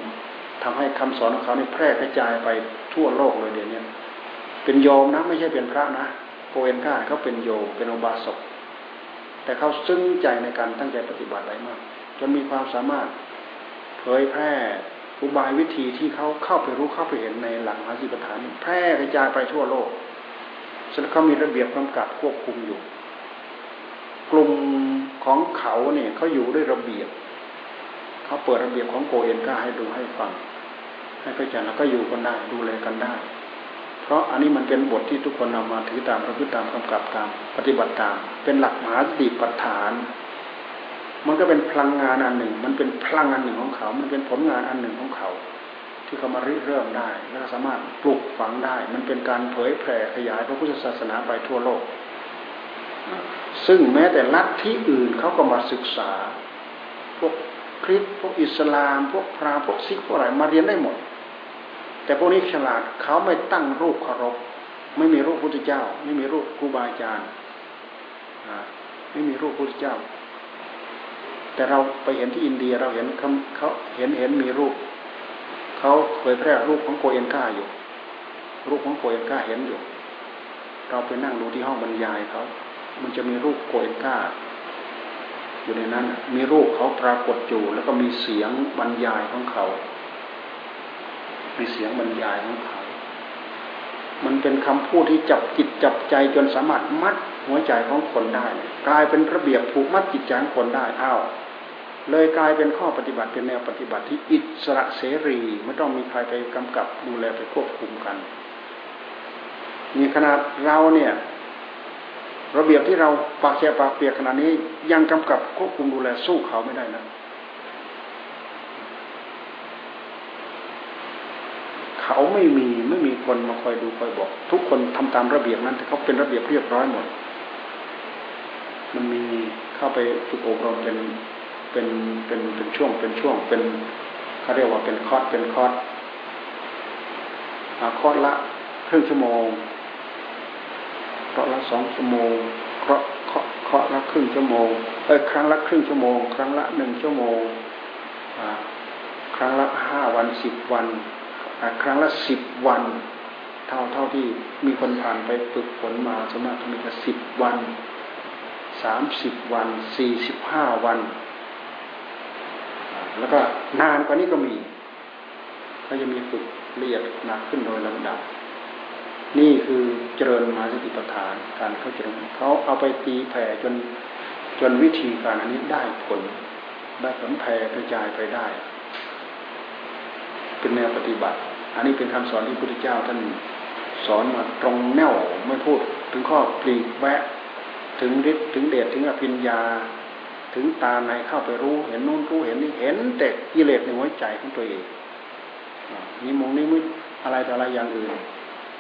ทำให้คำสอนของเขาเนี่แพร่กระจายไปทั่วโลกเลยเดี๋ยวนี้เป็นโยมนะ ไม่ใช่เป็นพระนะ โกเอนกาเขาเป็นโยเป็นอบาสกแต่เขาซึ้งใจในการตั้งใจปฏิบัติได้มาก จนมีความสามารถเผยแพร่อุบายวิธีที่เขาเข้าไปรู้เข้าไปเห็นในหลักมหาสิปฐานแพร่กระจายไปทั่วโลกฉะนั้นเขามีระเบียบกำกับควบคุมอยู่ กลุ่มของเขาเนี่ยเขาอยู่ด้วยระเบียบเขาเปิดระเบียบของโกเอนก้าให้ดูให้ฟัง ให้เข้าใจแล้วก็อยู่กันได้ดูแลกันได้ เพราะอันนี้มันเป็นบทที่ทุกคนนำมาถือตามประพฤติตามกำกับตาม ปฏิบัติตาม เป็นหลักมหาสติปัฏฐาน มันก็เป็นพลังงานอันหนึ่ง มันเป็นพลังอันหนึ่งของเขา มันเป็นผลงานอันหนึ่งของเขา ที่เขามาริเริ่มได้และสามารถปลุกฝังได้ มันเป็นการเผยแผ่ขยายพระพุทธศาสนาไปทั่วโลก ซึ่งแม้แต่ลัทธิอื่นเขาก็มาศึกษา พวกคริสพวกอิสลาม พวกพราหมณ์พวกซิกพวกอะไรมาเรียนได้หมด แต่พวกนี้ฉลาดเขาไม่ตั้งรูปเคารพไม่มีรูปพุทธเจ้า ไม่มีรูปครูบาอาจารย์ไม่มีรูปพุทธเจ้า แต่เราไปเห็นที่อินเดียเราเห็นเขาเขาเห็นเห็นมีรูปเขาเผยแพร่รูปของโกเอนก้าอยู่ รูปของโกเอนก้าเห็นอยู่ เราไปนั่งดูที่ห้องบรรยายเขามันจะมีรูปโกเอนก้าอยู่ในนั้น มีรูปเขาปรากฏอยู่ แล้วก็มีเสียงบรรยายของเขา มีเสียงบรรยายของเขา มันเป็นคำพูดที่จับจิตจับใจจนสามารถมัดหัวใจของคนได้ กลายเป็นระเบียบผูกมัดจิตใจของคนได้อ้าวเลยกลายเป็นข้อปฏิบัติเป็นแนวปฏิบัติที่อิสระเสรีไม่ต้องมีใครไปกำกับดูแลไปควบคุมกันมีขนาดเราเนี่ย ระเบียบที่เราปากแฉปากเปียกขนาดนี้ยังกำกับควบคุมดูแลสู้เขาไม่ได้นะ เขาไม่มีไม่มีคนมาคอยดูคอยบอก ทุกคนทำตามระเบียบนั้นแต่เขาเป็นระเบียบเรียบร้อยหมด มันมีเข้าไปฝึกอบรมเป็นเป็นเป็นเป็นช่วงเป็นช่วงเป็นเขาเรียกว่าเป็นคอร์สเป็นคอร์สคอร์สละครึ่งชั่วโมงเคาะละสองชั่วโมงเคาะเคาะเคาะละครึ่งชั่วโมงเออครั้งละครึ่งชั่วโมง ครั้งละหนึ่งชั่วโมงครั้งละห้าวันสิบวัน ครั้งละสิบวัน เท่าเท่าที่มีคนผ่านไปฝึกฝนมาสมากมีแค่สิบวันสามสิบวันสี่สิบห้าวัน แล้วก็นานกว่านี้ก็มีก็จะมีฝึกละเอียดหนักขึ้นโดยลำดับ นี่คือเจริญมาสติปัฏฐานการเข้าเจริญเขาเอาไปตีแผ่จนจนวิธีการอันนี้ได้ผล ได้ผลแผ่กระจายไปได้ เป็นแนวปฏิบัติ อันนี้เป็นคำสอนที่พระพุทธเจ้าท่านสอนมาตรงแนวไม่พูด ถึงข้อปลีกแวะ ถึงฤทธิ์ถึงเดชถึงอภิญญา ถึงตาในเข้าไปรู้เห็นนู่นรู้เห็นนี่เห็นแต่กิเลสในหัวใจของตัวเองนิมงนิมิตอะไรต่อะไรอย่างอื่น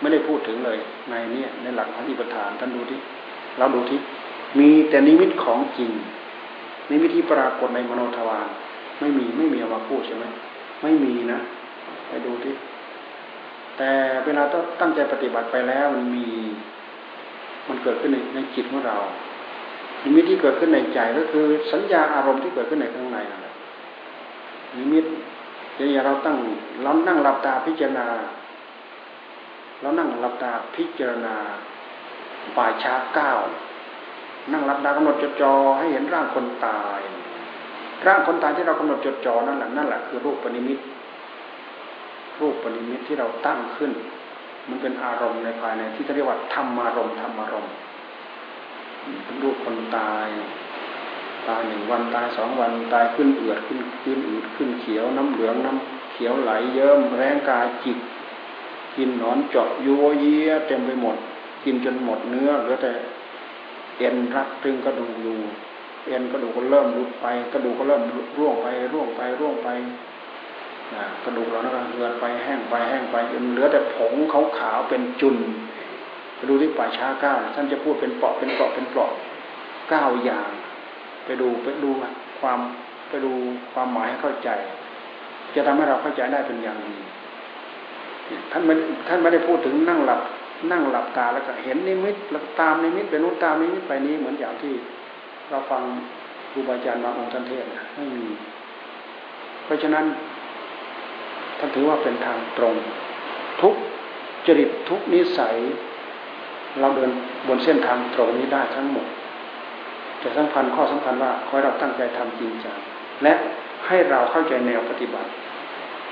ไม่ได้พูดถึงเลย ในนี้ในหลักพระอิปทานท่านดูที่เราดูที่มีแต่นิมิตของจริงนิมิตที่ปรากฏในมโนทวารไม่มีไม่มีเอามาพูดใช่ไหมไม่มีนะ ไปดูที่ แต่เวลาต้องตั้งใจปฏิบัติไปแล้วมันมี มันเกิดขึ้นในในจิตของเรานิมิตที่เกิดขึ้นในใจก็คือ สัญญาอารมณ์ที่เกิดขึ้นในข้างในนั่นแหละนิมิตอย่างเราตั้งเรานั่งหลับตาพิจารณาเรานั่งหลับตาพิจารณาป่าช้าเก้านั่งหลับตากำหนดจดจ่อให้เห็นร่างคนตาย ร่างคนตายที่เรากำหนดจดจ่อนั่นแหละนั่นแหละคือรูปปณิมิต รูปปณิมิตที่เราตั้งขึ้น มันเป็นอารมณ์ในภายในที่เรียกว่าธรรมารมณ์ธรรมารมณ์รูปคนตาย ตายหนึ่งวันตายสองวันตายขึ้นเอือดขึ้นขึ้นอืดขึ้นเขียวน้ำเหลืองน้ำเขียวไหลเยิ้มแรงกายจิตกินหนอนเจาะยัวเยียเต็มไปหมด กินจนหมดเนื้อเหลือแต่เอ็นรัดตึงกระดูกอยู่เอ็นกระดูกก็เริ่มรุดไป กระดูกก็เริ่มร่วงไปร่วงไปร่วงไป กระดูกเรานั้นเลือดไปแห้งไปแห้งไปจนเหลือแต่ผงขาวๆเป็นจุนไปดูที่ป่าช้าเก้าท่านจะพูดเป็นเปาะเป็นเปาะเป็นเปาะเก้าอย่าง ไปดูไปดูความไปดูความหมายให้เข้าใจ จะทำให้เราเข้าใจได้เป็นอย่างดีท่านไม่ท่านไม่ได้พูดถึงนั่งหลับนั่งหลับตาแล้วก็เห็นนิมิตแล้วตามนิมิตไปนู้นตามนิมิตไปนี้เหมือนอย่างที่ เราฟังครูบาอาจารย์บางองค์ท่านเทศนะไม่มีเพราะฉะนั้น ท่านถือว่าเป็นทางตรง ทุกจริตทุกนิสัย เราเดินบนเส้นทางตรงนี้ได้ทั้งหมด แต่สำคัญข้อสำคัญว่าขอให้เราตั้งใจทำจริงจังและให้เราเข้าใจแนวปฏิบัติ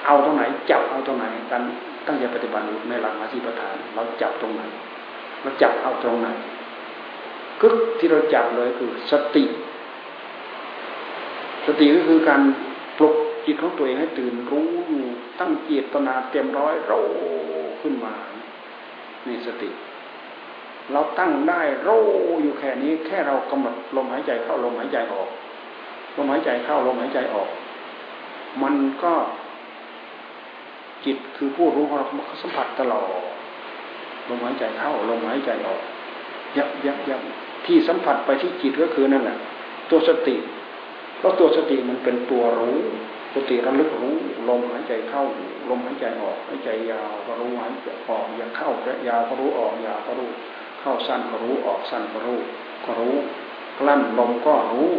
เอาตรงไหนจับเอาตรงไหนกันตั้งใจปฏิบัติในหลักมาสีประธาน เราจับตรงไหนเราจับเอาตรงไหนกึกที่เราจับเลยคือสติ สติก็คือการ จิตของตัวเองให้ตื่นรู้ตั้งเจตนาเต็มร้อยโรขึ้นมานี่สติ เราตั้งได้โรอยู่แค่นี้ แค่เรากำหนดลมหายใจเข้าลมหายใจออกลมหายใจเข้าลมหายใจออก มันก็จิตคือผู้รู้ของเราสัมผัสตลอดลมหายใจเข้าลมหายใจออก ยับยับยับที่สัมผัสไปที่จิตก็คือนั่นแหละตัวสติเพราะตัวสติมันเป็นตัวรู้ สติระลึกรู้ลมหายใจเข้าลมหายใจออกหายใจยาวก็รู้หายใจออกอย่าเข้าแยาวก็รู้ออกยาวก็รู้ เข้าสั้นก็รู้ออกสั้นก็รู้ ก็รู้กลั้นลมก็รู้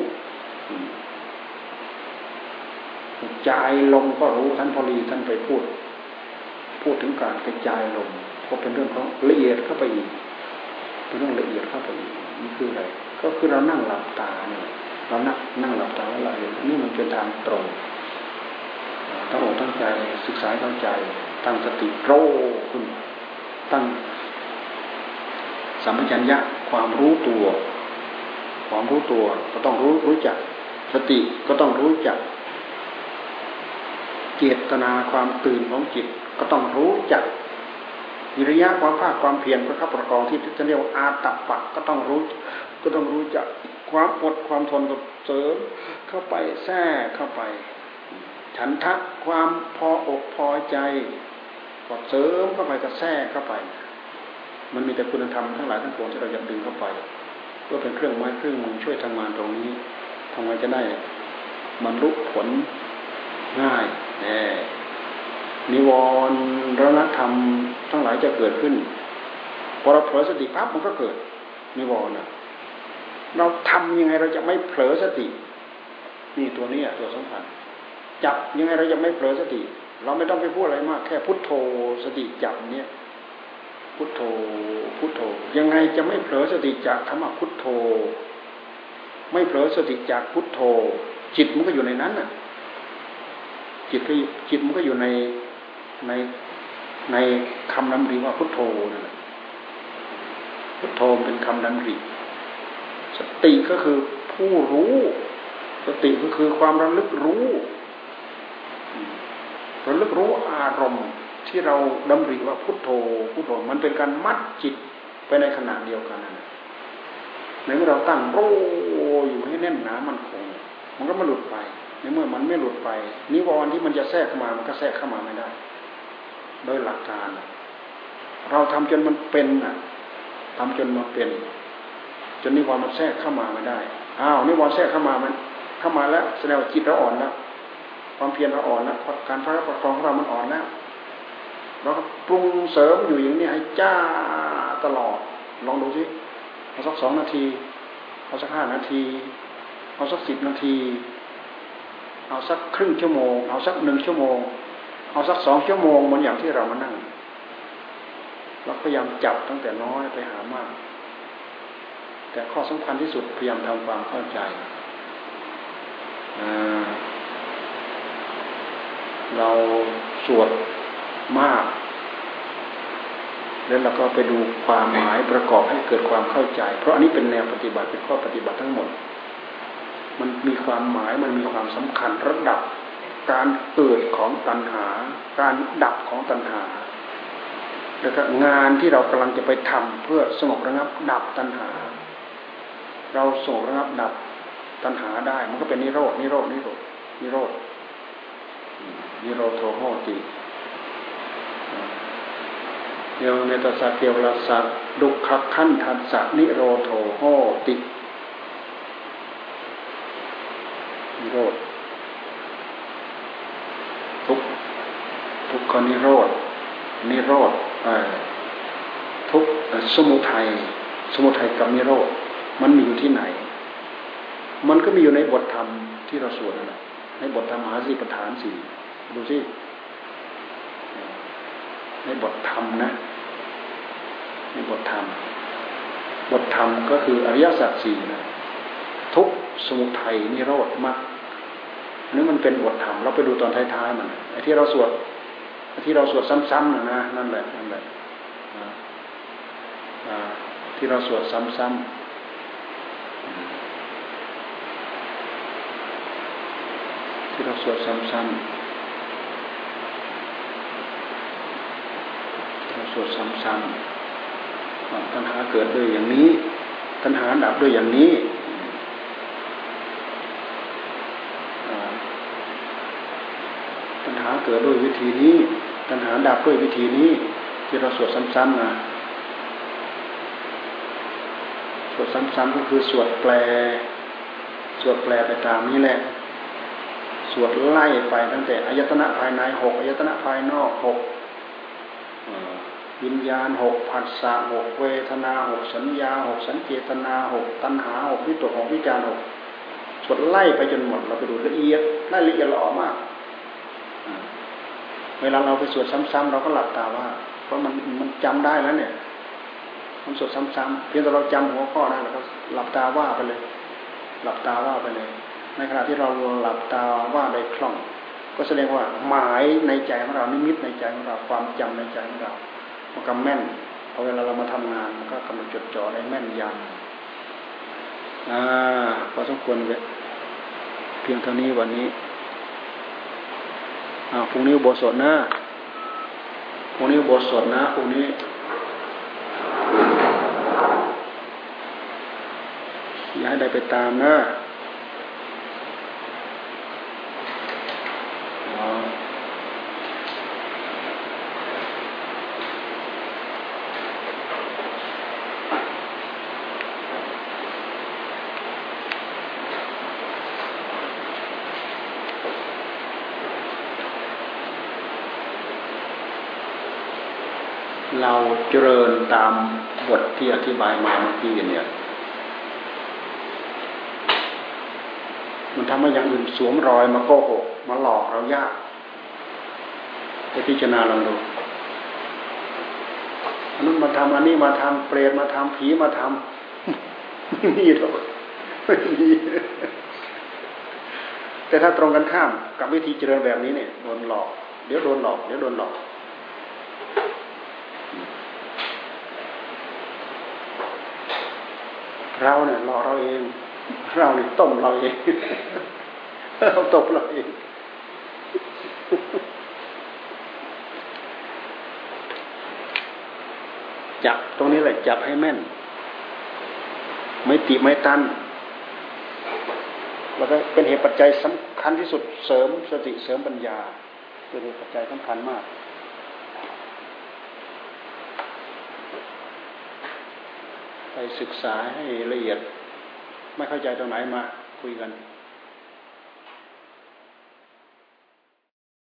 จายลมก็รู้ท่านพอลีท่านไปพูด พูดถึงการกระจายลมก็เป็นเรื่องของละเอียดเข้าไปอีกเป็นเรื่องละเอียดเข้าไปอีกนี่คืออะไรก็คือเรานั่งหลับตาเนี่ยเรานั่งนั่งหลับตาแล้วเราเห็นนี่มันเป็นทางตรง ตั้งอกตั้งใจศึกษาตั้งใจ ตั้งสติโรขึ้นตั้งสัมปชัญญะความรู้ตัว ความรู้ตัวก็ต้องรู้รู้จัก สติก็ต้องรู้จัก เจตนาความตื่นของจิตก็ต้องรู้จักวิริยะความภาคความเพียรประคับประคองที่จะเรียกว่าอาตปะก็ต้องรู้ ก็ต้องรู้จักความอดความทนก็เสริมเข้าไปแทรกเข้าไป ฉันทะความพออกพอใจก็เสริมเข้าไปก็แทรกเข้าไป มันมีแต่คุณธรรมทั้งหลายทั้งปวงที่เราจะดึงเข้าไปเพื่อเป็นเครื่องไม้เครื่องมือช่วยทำงานตรงนี้ทำไมจะได้มันรุกผลง่ายแน่นิวรณ์รณธรรมทั้งหลายจะเกิดขึ้นพอเราเผลอสติปั๊บมันก็เกิดนิวรณ์เราทำยังไงเราจะไม่เผลอสติ นี่ตัวนี้ตัวสำคัญ จับยังไงเราจะไม่เผลอสติ เราไม่ต้องไปพูดอะไรมาก แค่พุทโธสติจับเนี่ยพุทโธพุทโธ ยังไงจะไม่เผลอสติจากคำว่าพุทโธ ไม่เผลอสติจากพุทโธ จิตมันก็อยู่ในนั้นน่ะ จิตก็จิตมันก็อยู่ในในในคำนำริว่าพุทโธนั่นแหละพุทโธเป็นคำนำริสติก็คือผู้รู้ สติก็คือความระลึกรู้ ระลึกรู้อารมณ์ที่เราดำริว่าพุทโธพุทโธมันเป็นการมัดจิตไปในขณะเดียวกันนะในเมื่อเราตั้งโรอยู่ให้แน่นหนามันคง มันก็ไม่หลุดไป ในเมื่อมันไม่หลุดไป นิวรณ์ที่มันจะแทรกเข้ามามันก็แทรกเข้ามาไม่ได้ โดยหลักการ เราทำจนมันเป็นน่ะทำจนมันเป็น จนนิวรณ์มันแทรกเข้ามาไม่ได้อ้าวนิวรณ์แทรกเข้ามามัน เข้ามาแล้วแสดงว่าจิตเราอ่อนแล้ว ความเพียรเราอ่อนแล้วการพระประคองของเรามันอ่อนแล้วเราก็ปรุงเสริมอยู่อย่างนี้ให้จ้าตลอด ลองดูสิเอาสักสองนาทีเอาสักห้านาทีเอาสักสิบนาที เอาสักครึ่งชั่วโมง เอาสักหนึ่งชั่วโมง เอาสักสองชั่วโมงเหมือนอย่างที่เรามานั่งเราพยายามจับตั้งแต่น้อยไปหามาก แต่ข้อสำคัญที่สุดพยายามทำความเข้าใจอ่า เราสวดมาก แล้วเราก็ไปดูความหมายประกอบให้เกิดความเข้าใจ เพราะอันนี้เป็นแนวปฏิบัติเป็นข้อปฏิบัติทั้งหมด มันมีความหมายมันมีความสำคัญระดับ การเกิดของตัณหา การดับของตัณหา แล้วก็งานที่เรากำลังจะไปทำเพื่อสงบระงับดับตัณหา เราสงบระงับดับตัณหาได้ มันก็เป็นนิโรดนิโรดนิโรดนิโรธ นิโรธโทโหติเดียวในตัสสะเกียวลสัตดุขขั้นทัสสะนิโรโทโหตินิโรธทุกทุกขนิโรธนิโรธทุกสมุทัยสมุทัยกับนิโรธมันมีอยู่ที่ไหน มันก็มีอยู่ในบทธรรมที่เราสวดนั่นแหละ ในบทธรรมหาสีปฐานสี่ดูสิในบทธรรมนะ ในบทธรรม บทธรรมก็คืออริยสัจสี่นะทุกสมุทัยนิโรธมรรคอันนี้มันเป็นบทธรรมเราไปดูตอนท้ายๆมันไอ้ที่เราสวดไอ้ที่เราสวดซ้ำๆนะนะนั่นแหละนั่นแหละที่เราสวดซ้ำๆ ที่เราสวดซ้ำๆเราสวดซ้ำๆตัณหาเกิดด้วยอย่างนี้ ตัณหาดับด้วยอย่างนี้ตัณหาเกิดด้วยวิธีนี้ ตัณหาดับด้วยวิธีนี้ ที่เราสวดซ้ำๆนะสวดซ้ำๆก็คือสวดแปล สวดแปลไปตามนี้แหละ สวดไล่ไปตั้งแต่อายตนะภายในหกอายตนะภายนอกหกวิญญาณหกผัสสะหกเวทนาหกสัญญาหกสัญเจตนาหกตัณหาหกวิตกหกวิจารหกสวดไล่ไปจนหมดเราไปดูละเอียดไล่ละเอียดละออมาก เวลาเราไปสวดซ้ำๆเราก็หลับตาว่า เพราะมันมันจำได้แล้วเนี่ยมันสวดซ้ำๆเพียงแต่เราจำหัวข้อได้เราก็หลับตาว่าไปเลย หลับตาว่าไปเลย ในขณะที่เราหลับตาว่าได้คล่อง ก็แสดงว่าหมายในใจของเรานิมิตในใจของเราความจำในใจของเรามันก็แม่นพอเวลาเรามาทำงานมันก็กำหนดจดจ่อได้แม่นยำอ่าพอสมควรเพียงเท่านี้วันนี้อ่าพรุ่งนี้บทสดนะพรุ่งนี้บทสดนะพรุ่งนี้อย่าให้ได้ไปตามนะ เราเจริญตามบทที่อธิบายมาเมื่อกี้เนี่ย มันทำให้อย่างอื่นสวมรอยมาโกหกมาหลอกเรายากไปพิจารณาลองดูอันนั้นมาทำอันนี้มาทำเปรตมาทำผีมาทำไม่มีหรอกไม่มีแต่ถ้าตรงกันข้ามกับวิธีเจริญแบบนี้เนี่ยโดนหลอก เดี๋ยวโดนหลอกเดี๋ยวโดนหลอกเราเนี่ย หลอกเราเองเราเนี่ยต้มเราเองเราตบเราเองจับตรงนี้แหละจับให้แม่น ไม่ติไม่ตันแล้วก็เป็นเหตุปัจจัยสำคัญที่สุดเสริมสติเสริมปัญญาเป็นเหตุปัจจัยสำคัญมาก ไปศึกษาให้ละเอียด ไม่เข้าใจตรงไหนมาคุยกัน